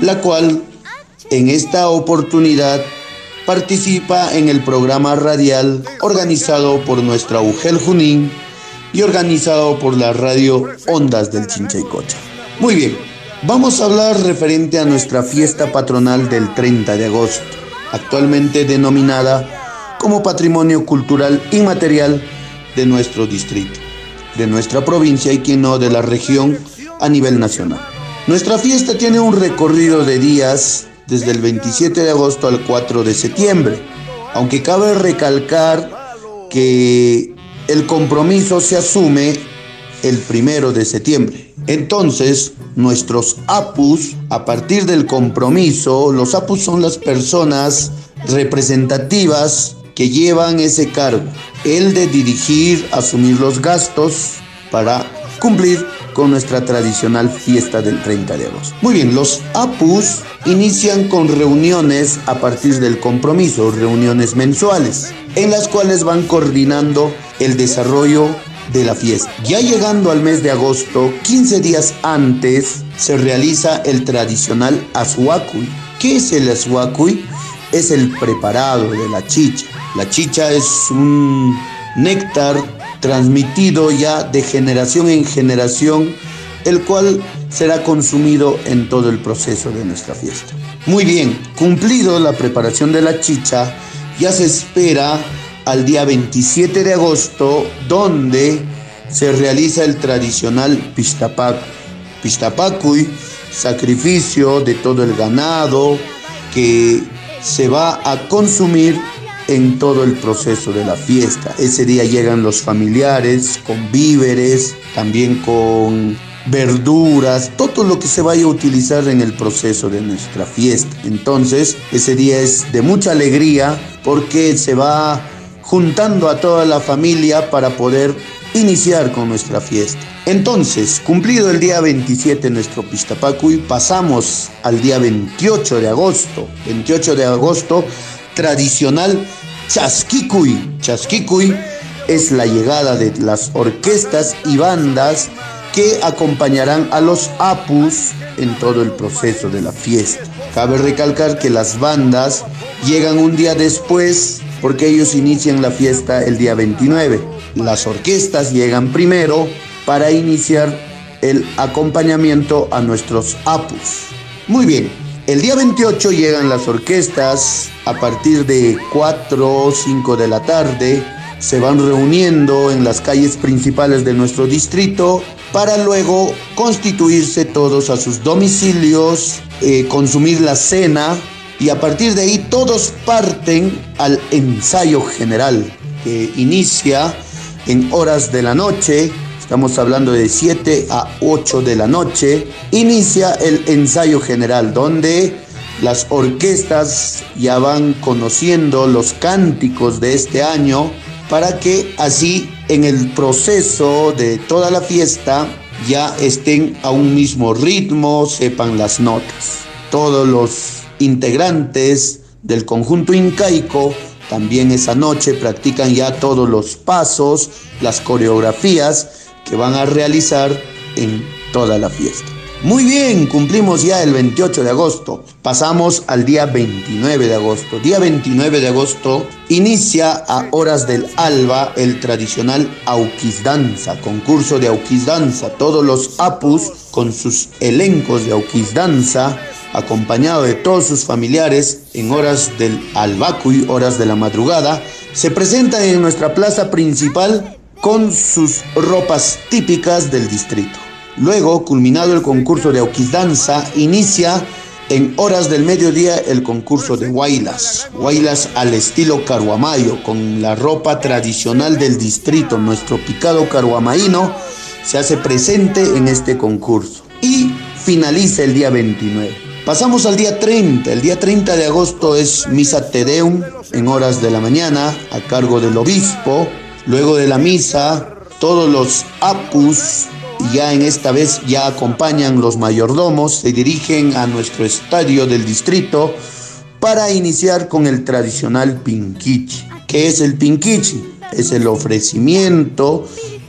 la cual en esta oportunidad participa en el programa radial organizado por nuestra UGEL Junín y organizado por la radio Ondas del Chinchaycocha. Muy bien, Vamos a hablar referente a nuestra fiesta patronal del 30 de agosto, actualmente denominada como Patrimonio Cultural Inmaterial de nuestro distrito, de nuestra provincia y quien no de la región a nivel nacional. Nuestra fiesta tiene un recorrido de días desde el 27 de agosto al 4 de septiembre. Aunque cabe recalcar que el compromiso se asume el primero de septiembre. Entonces, nuestros APUS, a partir del compromiso, los APUS son las personas representativas que llevan ese cargo, el de dirigir, asumir los gastos para cumplir con nuestra tradicional fiesta del 30 de agosto. Muy bien, los APUS inician con reuniones a partir del compromiso, reuniones mensuales, en las cuales van coordinando el desarrollo de la fiesta. Ya llegando al mes de agosto, 15 días antes, se realiza el tradicional Azuacuy. ¿Qué es el Azuacuy? Es el preparado de la chicha. La chicha es un néctar transmitido ya de generación en generación, el cual será consumido en todo el proceso de nuestra fiesta. Muy bien, cumplido la preparación de la chicha, ya se espera al día 27 de agosto, donde se realiza el tradicional Pistapac. Pistapacuy, sacrificio de todo el ganado que se va a consumir en todo el proceso de la fiesta. Ese día llegan los familiares con víveres, también con verduras, todo lo que se vaya a utilizar en el proceso de nuestra fiesta. Entonces, ese día es de mucha alegría porque se va juntando a toda la familia para poder iniciar con nuestra fiesta. Entonces, cumplido el día 27 nuestro Pistapacuy, pasamos al día 28 de agosto. 28 de agosto, tradicional Chasquicuy. Chasquicuy es la llegada de las orquestas y bandas que acompañarán a los apus en todo el proceso de la fiesta. Cabe recalcar que las bandas llegan un día después porque ellos inician la fiesta el día 29. Las orquestas llegan primero para iniciar el acompañamiento a nuestros apus. Muy bien, el día 28 llegan las orquestas a partir de 4 o 5 de la tarde. Se van reuniendo en las calles principales de nuestro distrito para luego constituirse todos a sus domicilios, eh, consumir la cena y a partir de ahí todos parten al ensayo general que inicia en horas de la noche, estamos hablando de 7 a 8 de la noche, inicia el ensayo general donde las orquestas ya van conociendo los cánticos de este año para que así en el proceso de toda la fiesta ya estén a un mismo ritmo, sepan las notas. Todos los integrantes del conjunto incaico también esa noche practican ya todos los pasos, las coreografías que van a realizar en toda la fiesta. Muy bien, cumplimos ya el 28 de agosto. Pasamos al día 29 de agosto. Día 29 de agosto inicia a horas del alba el tradicional Auquisdanza, concurso de Auquisdanza. Todos los apus con sus elencos de Auquisdanza acompañado de todos sus familiares en horas del albacuy, horas de la madrugada, se presenta en nuestra plaza principal con sus ropas típicas del distrito. Luego, culminado el concurso de Auquisdanza, inicia en horas del mediodía el concurso de Huaylas. Huaylas al estilo caruamayo, con la ropa tradicional del distrito. Nuestro picado caruamaíno se hace presente en este concurso. Y finaliza el día 29. Pasamos al día 30. El día 30 de agosto es Misa Tedeum en horas de la mañana a cargo del obispo. Luego de la misa, todos los apus, ya en esta vez ya acompañan los mayordomos, se dirigen a nuestro estadio del distrito para iniciar con el tradicional pinquichi. ¿Qué es el pinquichi? Es el ofrecimiento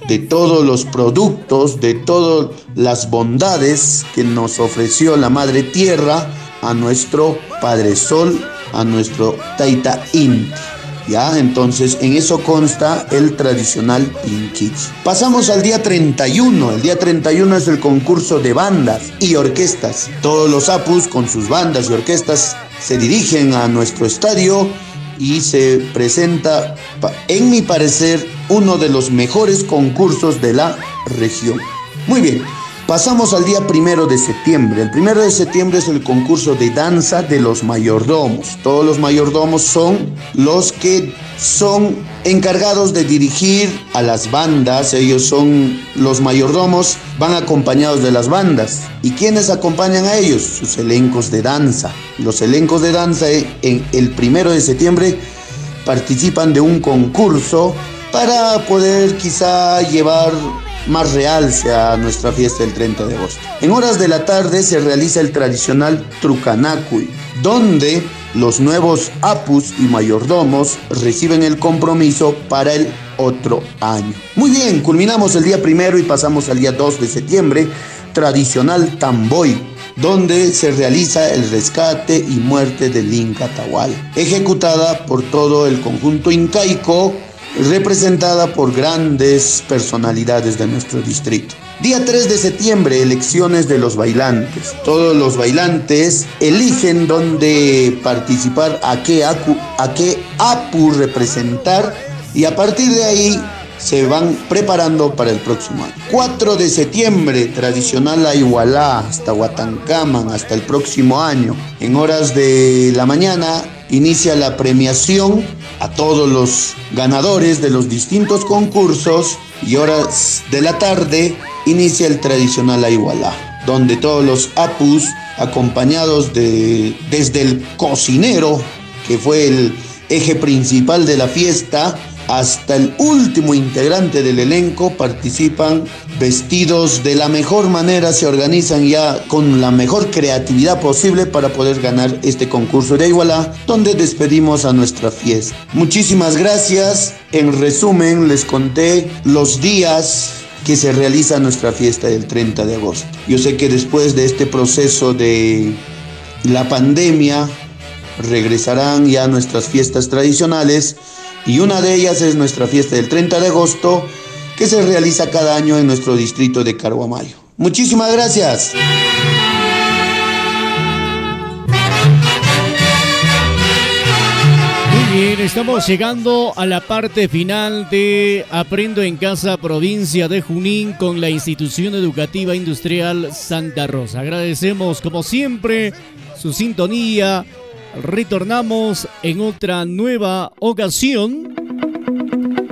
de todos los productos, de todas las bondades que nos ofreció la Madre Tierra a nuestro Padre Sol, a nuestro Taita Inti. ¿Ya? Entonces, en eso consta el tradicional Pinkichi. Pasamos al día 31. El día 31 es el concurso de bandas y orquestas. Todos los apus con sus bandas y orquestas se dirigen a nuestro estadio y se presenta, en mi parecer, uno de los mejores concursos de la región. Muy bien, Pasamos al día primero de septiembre. El primero de septiembre es el concurso de danza de los mayordomos. Todos los mayordomos son los que son encargados de dirigir a las bandas. Ellos son los mayordomos, van acompañados de las bandas. ¿Y quiénes acompañan a ellos? Sus elencos de danza. Los elencos de danza eh, en el primero de septiembre participan de un concurso para poder quizá llevar más realce a nuestra fiesta del 30 de agosto. En horas de la tarde se realiza el tradicional Trucanacui, donde los nuevos apus y mayordomos reciben el compromiso para el otro año. Muy bien, culminamos el día primero y pasamos al día 2 de septiembre, tradicional Tamboy, donde se realiza el rescate y muerte del Inca Tahual, ejecutada por todo el conjunto incaico representada por grandes personalidades de nuestro distrito. Día 3 de septiembre, elecciones de los bailantes. Todos los bailantes eligen dónde participar, a qué, acu, a qué APU representar y a partir de ahí se van preparando para el próximo año. 4 de septiembre, tradicional a Igualá, hasta Huatancaman, hasta el próximo año. En horas de la mañana inicia la premiación a todos los ganadores de los distintos concursos y horas de la tarde inicia el tradicional Igualá, donde todos los apus acompañados de desde el cocinero, que fue el eje principal de la fiesta, hasta el último integrante del elenco participan vestidos de la mejor manera, se organizan ya con la mejor creatividad posible para poder ganar este concurso de Igualá, donde despedimos a nuestra fiesta. Muchísimas gracias. En resumen, les conté los días que se realiza nuestra fiesta del 30 de agosto. Yo sé que después de este proceso de la pandemia, regresarán ya nuestras fiestas tradicionales y una de ellas es nuestra fiesta del 30 de agosto que se realiza cada año en nuestro distrito de Carguamayo. Muchísimas gracias. Muy bien, estamos llegando a la parte final de Aprendo en Casa, provincia de Junín, con la institución educativa industrial Santa Rosa. Agradecemos, como siempre, su sintonía retornamos en otra nueva ocasión.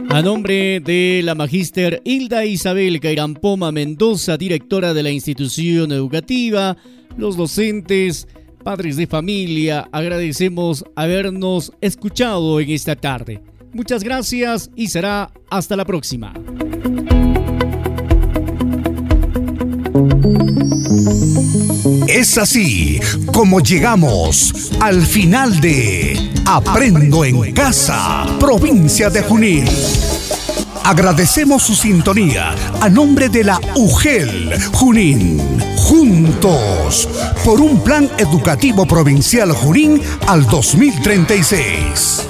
A nombre de la magíster Hilda Isabel Cairampoma Mendoza, directora de la institución educativa, los docentes, padres de familia, agradecemos habernos escuchado en esta tarde. Muchas gracias y será hasta la próxima. Es así como llegamos al final de Aprendo en Casa, provincia de Junín. Agradecemos su sintonía a nombre de la UGEL Junín. Juntos por un plan educativo provincial Junín al 2036.